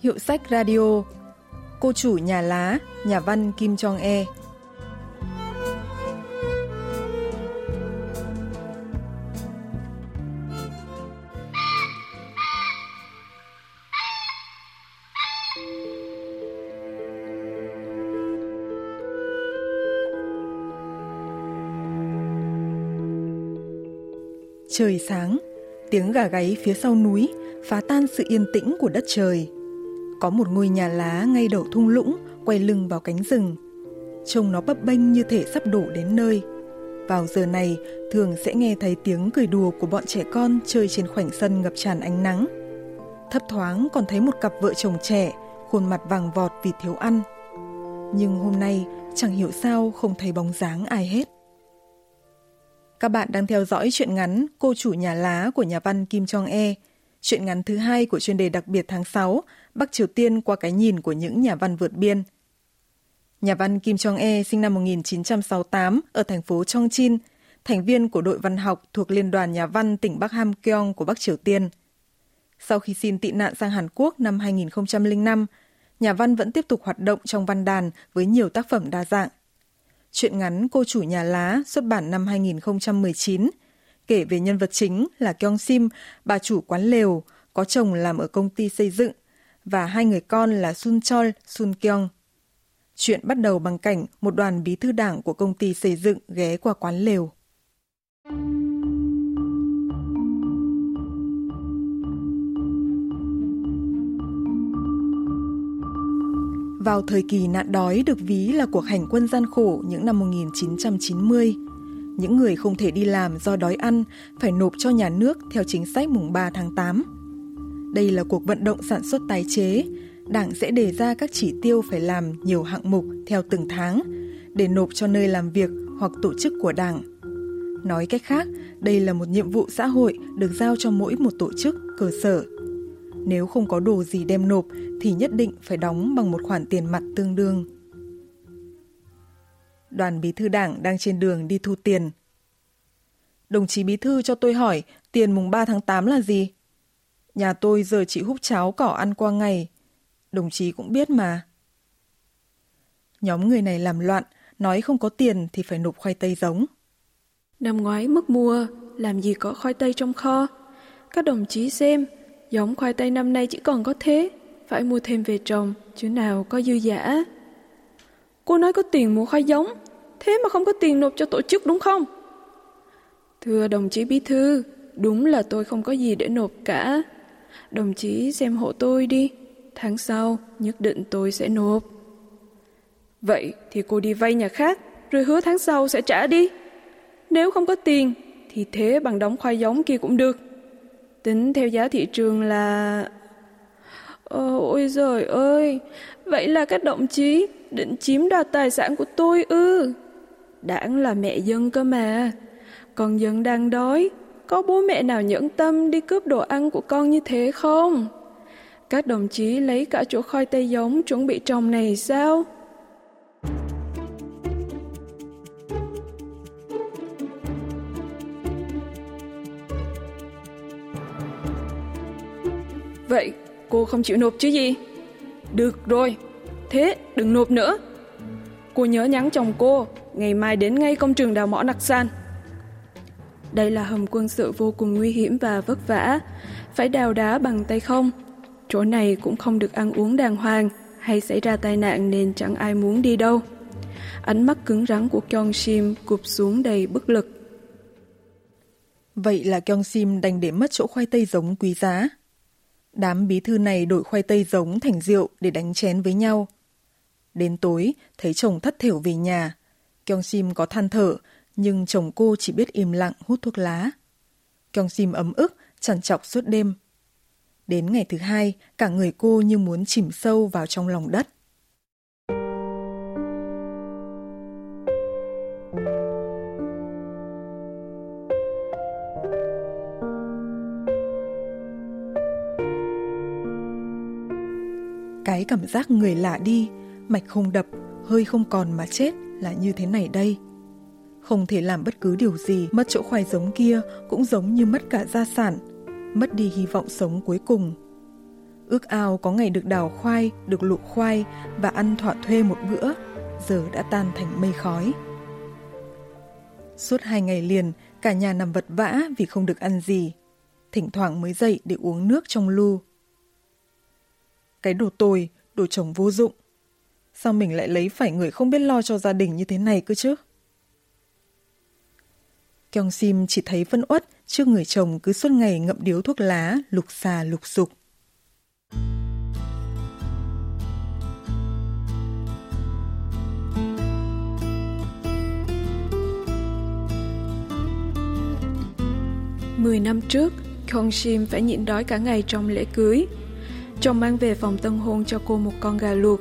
Hiệu sách radio Cô chủ nhà lá, nhà văn Kim Jong-e Trời sáng, tiếng gà gáy phía sau núi phá tan sự yên tĩnh của đất trời. Có một ngôi nhà lá ngay đầu thung lũng quay lưng vào cánh rừng. Trông nó bấp bênh như thể sắp đổ đến nơi. Vào giờ này, thường sẽ nghe thấy tiếng cười đùa của bọn trẻ con chơi trên khoảnh sân ngập tràn ánh nắng. Thấp thoáng còn thấy một cặp vợ chồng trẻ, khuôn mặt vàng vọt vì thiếu ăn. Nhưng hôm nay, chẳng hiểu sao không thấy bóng dáng ai hết. Các bạn đang theo dõi chuyện ngắn Cô chủ nhà lá của nhà văn Kim Jong-e, chuyện ngắn thứ hai của chuyên đề đặc biệt tháng 6, Bắc Triều Tiên qua cái nhìn của những nhà văn vượt biên. Nhà văn Kim Jong-e sinh năm 1968 ở thành phố Chongqing, thành viên của đội văn học thuộc Liên đoàn Nhà văn tỉnh Bắc Hamgyong của Bắc Triều Tiên. Sau khi xin tị nạn sang Hàn Quốc năm 2005, nhà văn vẫn tiếp tục hoạt động trong văn đàn với nhiều tác phẩm đa dạng. Chuyện ngắn Cô chủ nhà lá xuất bản năm 2019, kể về nhân vật chính là Kyung Sim, bà chủ quán lều, có chồng làm ở công ty xây dựng, và hai người con là Sun Chol, Sun Kyung. Chuyện bắt đầu bằng cảnh một đoàn bí thư đảng của công ty xây dựng ghé qua quán lều. Vào thời kỳ nạn đói được ví là cuộc hành quân gian khổ những năm 1990, những người không thể đi làm do đói ăn phải nộp cho nhà nước theo chính sách mùng 3 tháng 8. Đây là cuộc vận động sản xuất tái chế, Đảng sẽ đề ra các chỉ tiêu phải làm nhiều hạng mục theo từng tháng để nộp cho nơi làm việc hoặc tổ chức của Đảng. Nói cách khác, đây là một nhiệm vụ xã hội được giao cho mỗi một tổ chức, cơ sở. Nếu không có đồ gì đem nộp thì nhất định phải đóng bằng một khoản tiền mặt tương đương. Đoàn bí thư đảng đang trên đường đi thu tiền. Đồng chí bí thư cho tôi hỏi tiền mùng 3 tháng 8 là gì? Nhà tôi giờ chỉ hút cháo cỏ ăn qua ngày. Đồng chí cũng biết mà. Nhóm người này làm loạn, nói không có tiền thì phải nộp khoai tây giống. Năm ngoái mất mùa, làm gì có khoai tây trong kho. Các đồng chí xem, giống khoai tây năm nay chỉ còn có thế phải mua thêm về trồng, chứ nào có dư giả. Cô nói có tiền mua khoai giống, thế mà không có tiền nộp cho tổ chức đúng không? Thưa đồng chí bí thư, đúng là tôi không có gì để nộp cả. Đồng chí xem hộ tôi đi, tháng sau nhất định tôi sẽ nộp. Vậy thì cô đi vay nhà khác, rồi hứa tháng sau sẽ trả đi. Nếu không có tiền, thì thế bằng đóng khoai giống kia cũng được. Tính theo giá thị trường là ôi giời ơi, vậy là các đồng chí định chiếm đoạt tài sản của tôi ư? Đảng là mẹ dân cơ mà, con dân đang đói, có bố mẹ nào nhẫn tâm đi cướp đồ ăn của con như thế không? Các đồng chí lấy cả chỗ khoai tây giống chuẩn bị trồng này sao? Vậy Cô không chịu nộp chứ gì? Được rồi, thế đừng nộp nữa. Cô nhớ nhắn chồng cô, ngày mai đến ngay công trường đào mỏ Nặc San. Đây là hầm quân sự vô cùng nguy hiểm và vất vả, phải đào đá bằng tay không. Chỗ này cũng không được ăn uống đàng hoàng, hay xảy ra tai nạn nên chẳng ai muốn đi đâu. Ánh mắt cứng rắn của Kyung Sim cụp xuống đầy bất lực. Vậy là Kyung Sim đành để mất chỗ khoai tây giống quý giá. Đám bí thư này đổi khoai tây giống thành rượu để đánh chén với nhau. Đến tối, thấy chồng thất thểu về nhà. Kyung Sim có than thở, nhưng chồng cô chỉ biết im lặng hút thuốc lá. Kyung Sim ấm ức, trằn trọc suốt đêm. Đến ngày thứ hai, cả người cô như muốn chìm sâu vào trong lòng đất. Cái cảm giác người lạ đi, mạch không đập, hơi không còn mà chết là như thế này đây. Không thể làm bất cứ điều gì, mất chỗ khoai giống kia cũng giống như mất cả gia sản, mất đi hy vọng sống cuối cùng. ước ao có ngày được đào khoai, được luộc khoai và ăn thỏa thuê một bữa, giờ đã tan thành mây khói. Suốt hai ngày liền, cả nhà nằm vật vã vì không được ăn gì. Thỉnh thoảng mới dậy để uống nước trong lu. Cái đồ tồi, đồ chồng vô dụng. Sao mình lại lấy phải người không biết lo cho gia đình như thế này cơ chứ? Kyung Sim chỉ thấy phân uất trước người chồng cứ suốt ngày ngậm điếu thuốc lá, lục xà lục sục. Mười năm trước, Kyung Sim phải nhịn đói cả ngày trong lễ cưới. Chồng mang về phòng tân hôn cho cô một con gà luộc.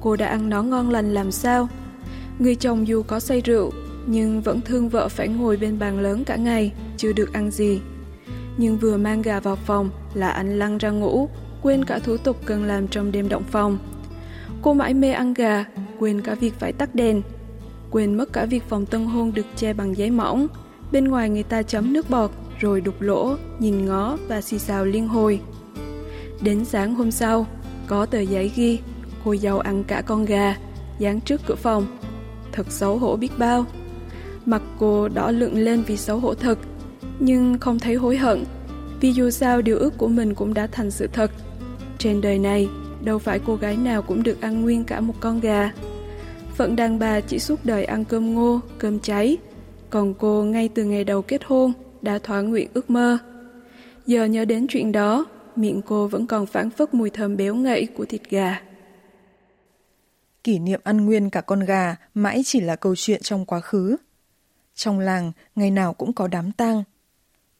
Cô đã ăn nó ngon lành làm sao? Người chồng dù có say rượu, nhưng vẫn thương vợ phải ngồi bên bàn lớn cả ngày, chưa được ăn gì. Nhưng vừa mang gà vào phòng là anh lăn ra ngủ, quên cả thủ tục cần làm trong đêm động phòng. Cô mãi mê ăn gà, quên cả việc phải tắt đèn, quên mất cả việc phòng tân hôn được che bằng giấy mỏng. Bên ngoài người ta chấm nước bọt, rồi đục lỗ, nhìn ngó và xì xào liên hồi. Đến sáng hôm sau, có tờ giấy ghi, cô dâu ăn cả con gà, dán trước cửa phòng. Thật xấu hổ biết bao. Mặt cô đỏ lựng lên vì xấu hổ thật, nhưng không thấy hối hận, vì dù sao điều ước của mình cũng đã thành sự thật. Trên đời này, đâu phải cô gái nào cũng được ăn nguyên cả một con gà. Phận đàn bà chỉ suốt đời ăn cơm ngô, cơm cháy, còn cô ngay từ ngày đầu kết hôn đã thỏa nguyện ước mơ. Giờ nhớ đến chuyện đó, miệng cô vẫn còn phản phất mùi thơm béo ngậy của thịt gà. Kỷ niệm ăn nguyên cả con gà mãi chỉ là câu chuyện trong quá khứ. Trong làng, ngày nào cũng có đám tang.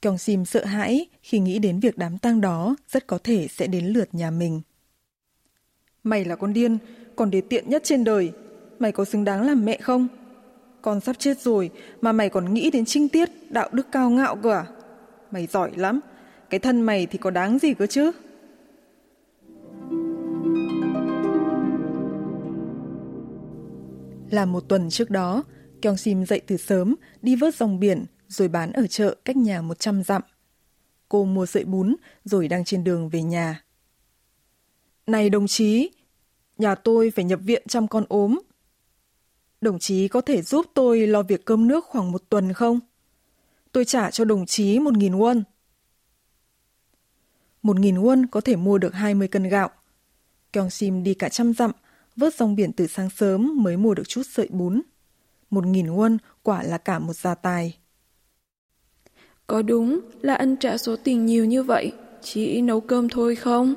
Kyung Sim sợ hãi khi nghĩ đến việc đám tang đó rất có thể sẽ đến lượt nhà mình. Mày là con điên, còn đế tiện nhất trên đời. Mày có xứng đáng làm mẹ không? Con sắp chết rồi mà mày còn nghĩ đến trinh tiết, đạo đức cao ngạo cơ à? Mày giỏi lắm, cái thân mày thì có đáng gì cơ chứ? Là một tuần trước đó, Kyung Sim dậy từ sớm, đi vớt rong biển, rồi bán ở chợ cách nhà 100 dặm. Cô mua sợi bún, rồi đang trên đường về nhà. Này đồng chí, nhà tôi phải nhập viện chăm con ốm. Đồng chí có thể giúp tôi lo việc cơm nước khoảng một tuần không? Tôi trả cho đồng chí một nghìn won. Một nghìn won có thể mua được 20 cân gạo. Kyung Sim đi cả trăm dặm, vớt rong biển từ sáng sớm mới mua được chút sợi bún. Một nghìn won quả là cả một gia tài. Có đúng là anh trả số tiền nhiều như vậy, chỉ nấu cơm thôi không?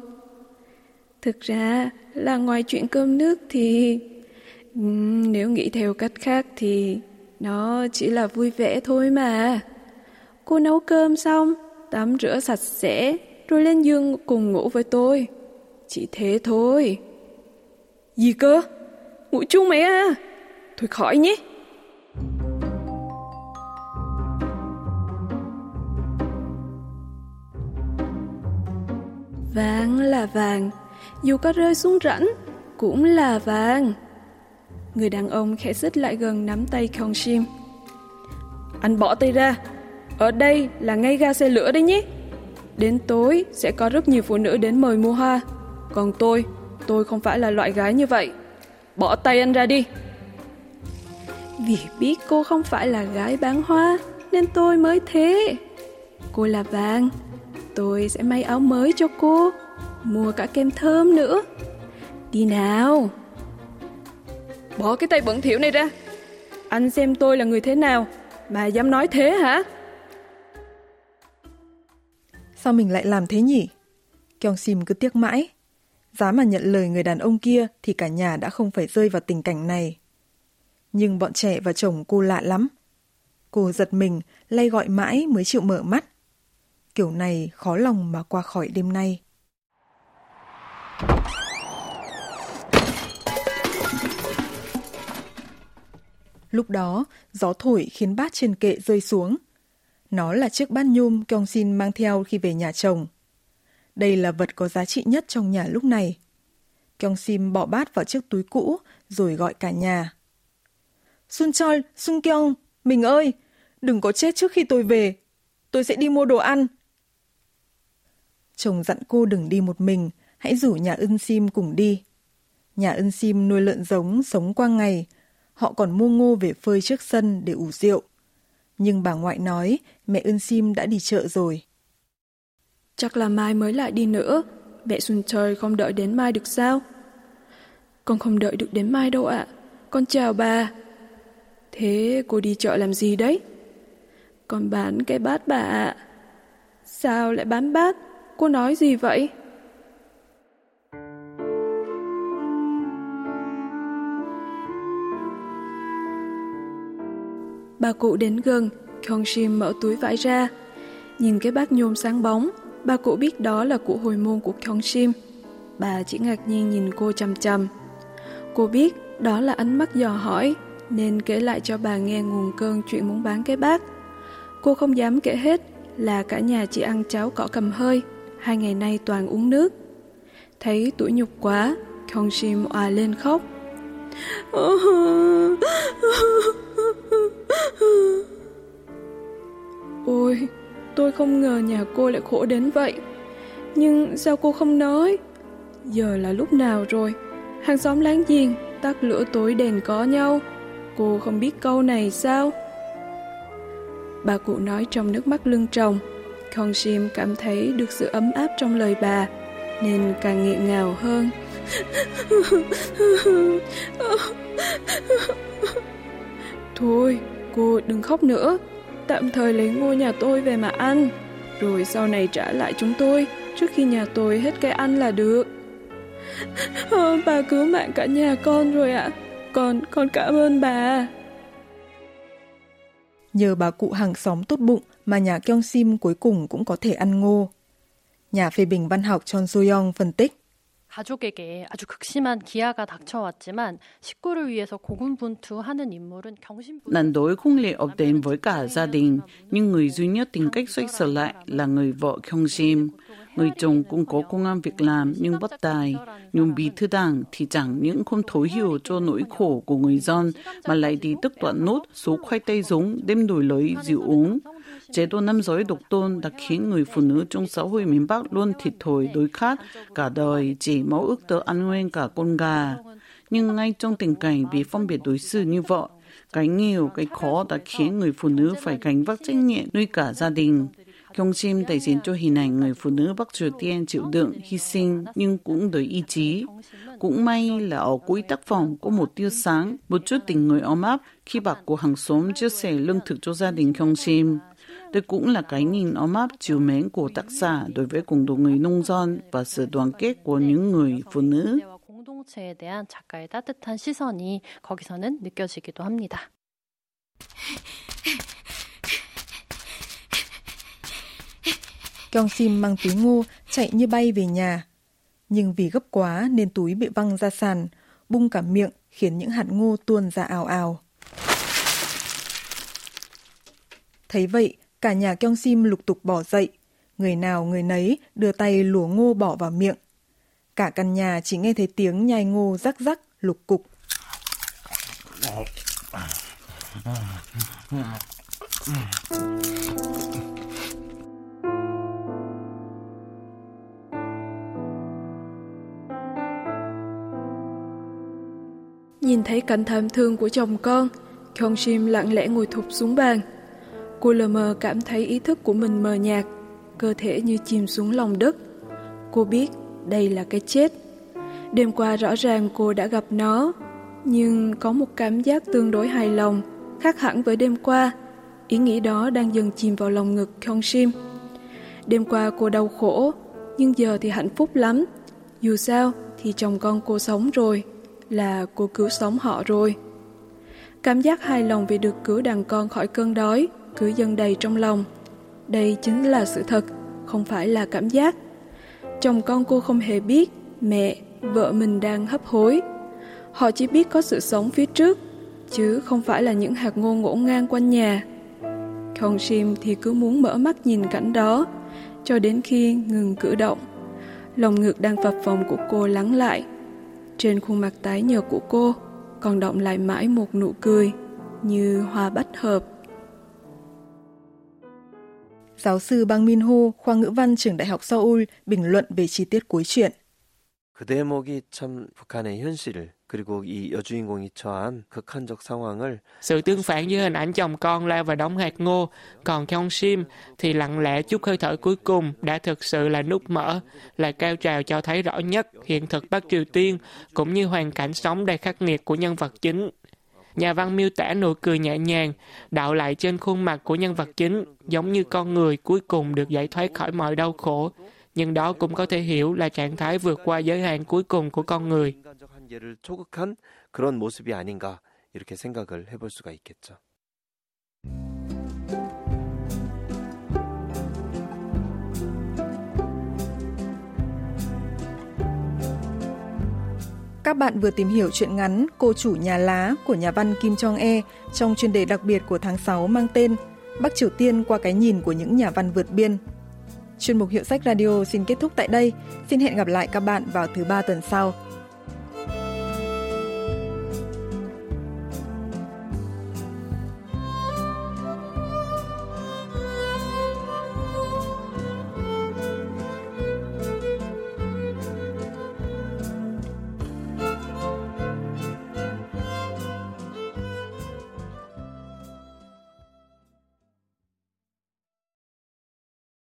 Thực ra là ngoài chuyện cơm nước thì... Nếu nghĩ theo cách khác thì nó chỉ là vui vẻ thôi mà. Cô nấu cơm xong, tắm rửa sạch sẽ, rồi lên giường cùng ngủ với tôi. Chỉ thế thôi. Gì cơ? Ngủ chung mẹ à? Thôi khỏi nhé. Vàng là vàng, dù có rơi xuống rãnh, cũng là vàng. Người đàn ông khẽ xích lại gần nắm tay Kyung Shim. Anh bỏ tay ra, ở đây là ngay ga xe lửa đấy nhé. Đến tối sẽ có rất nhiều phụ nữ đến mời mua hoa. Còn tôi, tôi không phải là loại gái như vậy. Bỏ tay anh ra đi. Vì biết cô không phải là gái bán hoa, nên tôi mới thế. Cô là vàng, tôi sẽ may áo mới cho cô, mua cả kem thơm nữa. Đi nào. Bỏ cái tay bẩn thỉu này ra. Anh xem tôi là người thế nào mà dám nói thế hả? Sao mình lại làm thế nhỉ? Kyung Sim cứ tiếc mãi. Giá mà nhận lời người đàn ông kia thì cả nhà đã không phải rơi vào tình cảnh này. Nhưng bọn trẻ và chồng cô lạ lắm. Cô giật mình, lay gọi mãi mới chịu mở mắt. Kiểu này khó lòng mà qua khỏi đêm nay. Lúc đó, gió thổi khiến bát trên kệ rơi xuống. Nó là chiếc bát nhôm Kyung Sin mang theo khi về nhà chồng. Đây là vật có giá trị nhất trong nhà lúc này. Kyung Sim bỏ bát vào chiếc túi cũ rồi gọi cả nhà. Sun Chol, Sun Kyung, mình ơi, đừng có chết trước khi tôi về. Tôi sẽ đi mua đồ ăn. Chồng dặn cô đừng đi một mình, hãy rủ nhà ân sim cùng đi. Nhà ân sim nuôi lợn giống sống qua ngày, họ còn mua ngô về phơi trước sân để ủ rượu. Nhưng bà ngoại nói mẹ ân sim đã đi chợ rồi. Chắc là mai mới lại đi nữa, mẹ Xuân Trời không đợi đến mai được sao? Con không đợi được đến mai đâu ạ. Con chào bà. Thế cô đi chợ làm gì đấy? Con bán cái bát bà ạ. Sao lại bán bát? Cô nói gì vậy? Bà cụ đến gần, Kyongshim mở túi vải ra. Nhìn cái bát nhôm sáng bóng, bà cụ biết đó là của hồi môn của Kyongshim. Bà chỉ ngạc nhiên nhìn cô chằm chằm. Cô biết đó là ánh mắt dò hỏi, nên kể lại cho bà nghe nguồn cơn chuyện muốn bán cái bát. Cô không dám kể hết là cả nhà chỉ ăn cháo cỏ cầm hơi, hai ngày nay toàn uống nước. Thấy tuổi nhục quá, Kyongshim òa lên khóc. Ôi, tôi không ngờ nhà cô lại khổ đến vậy. Nhưng sao cô không nói? Giờ là lúc nào rồi? Hàng xóm láng giềng, tắt lửa tối đèn có nhau. Cô không biết câu này sao? Bà cụ nói trong nước mắt lưng tròng. Con Sim cảm thấy được sự ấm áp trong lời bà, nên càng nghẹn ngào hơn. Thôi, cô đừng khóc nữa. Tạm thời lấy ngôi nhà tôi về mà ăn. Rồi sau này trả lại chúng tôi, trước khi nhà tôi hết cái ăn là được. À, bà cứu mạng cả nhà con rồi ạ. À. Con, con cảm ơn bà. Nhờ bà cụ hàng xóm tốt bụng mà nhà Kyung Sim cuối cùng cũng có thể ăn ngô. Nhà phê bình văn học Chon Soyong phân tích. Nạn đói không lệ ập đến với cả gia đình, nhưng người duy nhất tìm cách xoay sở lại là người vợ Kyung Người chồng cũng có công an việc làm nhưng bất tài, nhưng bí thư đảng thì chẳng những không thấu hiểu cho nỗi khổ của người dân mà lại đi tức đoạn nốt số khoai tây giống đem đổi lấy rượu uống. Chế độ năm giới độc tôn đã khiến người phụ nữ trong xã hội miền Bắc luôn thịt thòi đối khát, cả đời chỉ máu ước tớ ăn nguyên cả con gà. Nhưng ngay trong tình cảnh bị phân biệt đối xử như vậy, cái nghèo, cái khó đã khiến người phụ nữ phải gánh vác trách nhiệm nuôi cả gia đình. Kyung Sim đại diện cho hình ảnh người phụ nữ Bắc Triều Tiên chịu đựng, hy sinh nhưng cũng đầy ý chí. Cũng may là ở cuối tác phẩm có một tia sáng, một chút tình người ấm áp khi bà của hàng xóm chia sẻ lương thực cho gia đình Kyung Sim. Đây cũng là cái nhìn ấm áp chiều mến của tác giả đối với cộng đồng người nông dân và sự đoàn kết của những người phụ nữ. 공동체에 대한 작가의 따뜻한 시선이 거기서는 느껴지기도 합니다. Kyung Sim mang túi ngô chạy như bay về nhà. Nhưng vì gấp quá nên túi bị văng ra sàn, bung cả miệng khiến những hạt ngô tuôn ra ào ào. Thấy vậy, cả nhà Kyung Sim lục tục bỏ dậy. Người nào người nấy đưa tay lùa ngô bỏ vào miệng. Cả căn nhà chỉ nghe thấy tiếng nhai ngô rắc rắc, lục cục. Nhìn thấy cảnh thảm thương của chồng con, Kyung Sim lặng lẽ ngồi thụp xuống bàn. Cô lờ mờ cảm thấy ý thức của mình mờ nhạt, cơ thể như chìm xuống lòng đất. Cô biết đây là cái chết. Đêm qua rõ ràng cô đã gặp nó, nhưng có một cảm giác tương đối hài lòng, khác hẳn với đêm qua. Ý nghĩ đó đang dần chìm vào lòng ngực Kyung Sim. Đêm qua cô đau khổ, nhưng giờ thì hạnh phúc lắm. Dù sao thì chồng con cô sống rồi, là cô cứu sống họ rồi. Cảm giác hài lòng vì được cứu đàn con khỏi cơn đói cứ dâng đầy trong lòng. Đây chính là sự thật, không phải là cảm giác. Chồng con cô không hề biết mẹ, vợ mình đang hấp hối. Họ chỉ biết có sự sống phía trước, chứ không phải là những hạt ngô ngổn ngang quanh nhà. Còn Sim thì cứ muốn mở mắt nhìn cảnh đó, cho đến khi ngừng cử động. Lòng ngực đang phập phồng của cô lắng lại. Trên khuôn mặt tái nhợt của cô còn động lại mãi một nụ cười, như hoa bách hợp Giáo sư Bang Min Ho, khoa ngữ văn trường Đại học Seoul, bình luận về chi tiết cuối chuyện. 그 대목이 참 북한의 현실을 그리고 이 여주인공이 처한 극한적 상황을 Sự tương phản giữa hình ảnh chồng con lao vào đống hạt ngô, còn Kyung Sim thì lặng lẽ chút hơi thở cuối cùng đã thực sự là nút mở, là cao trào cho thấy rõ nhất hiện thực Bắc Triều Tiên cũng như hoàn cảnh sống đầy khắc nghiệt của nhân vật chính. Nhà văn miêu tả nụ cười nhẹ nhàng, đạo lại trên khuôn mặt của nhân vật chính, giống như con người cuối cùng được giải thoát khỏi mọi đau khổ. Nhưng đó cũng có thể hiểu là trạng thái vượt qua giới hạn cuối cùng của con người. Các bạn vừa tìm hiểu chuyện ngắn Cô chủ nhà lá của nhà văn Kim Jong-e trong chuyên đề đặc biệt của tháng 6 mang tên Bắc Triều Tiên qua cái nhìn của những nhà văn vượt biên. Chuyên mục Hiệu sách Radio xin kết thúc tại đây. Xin hẹn gặp lại các bạn vào thứ ba tuần sau.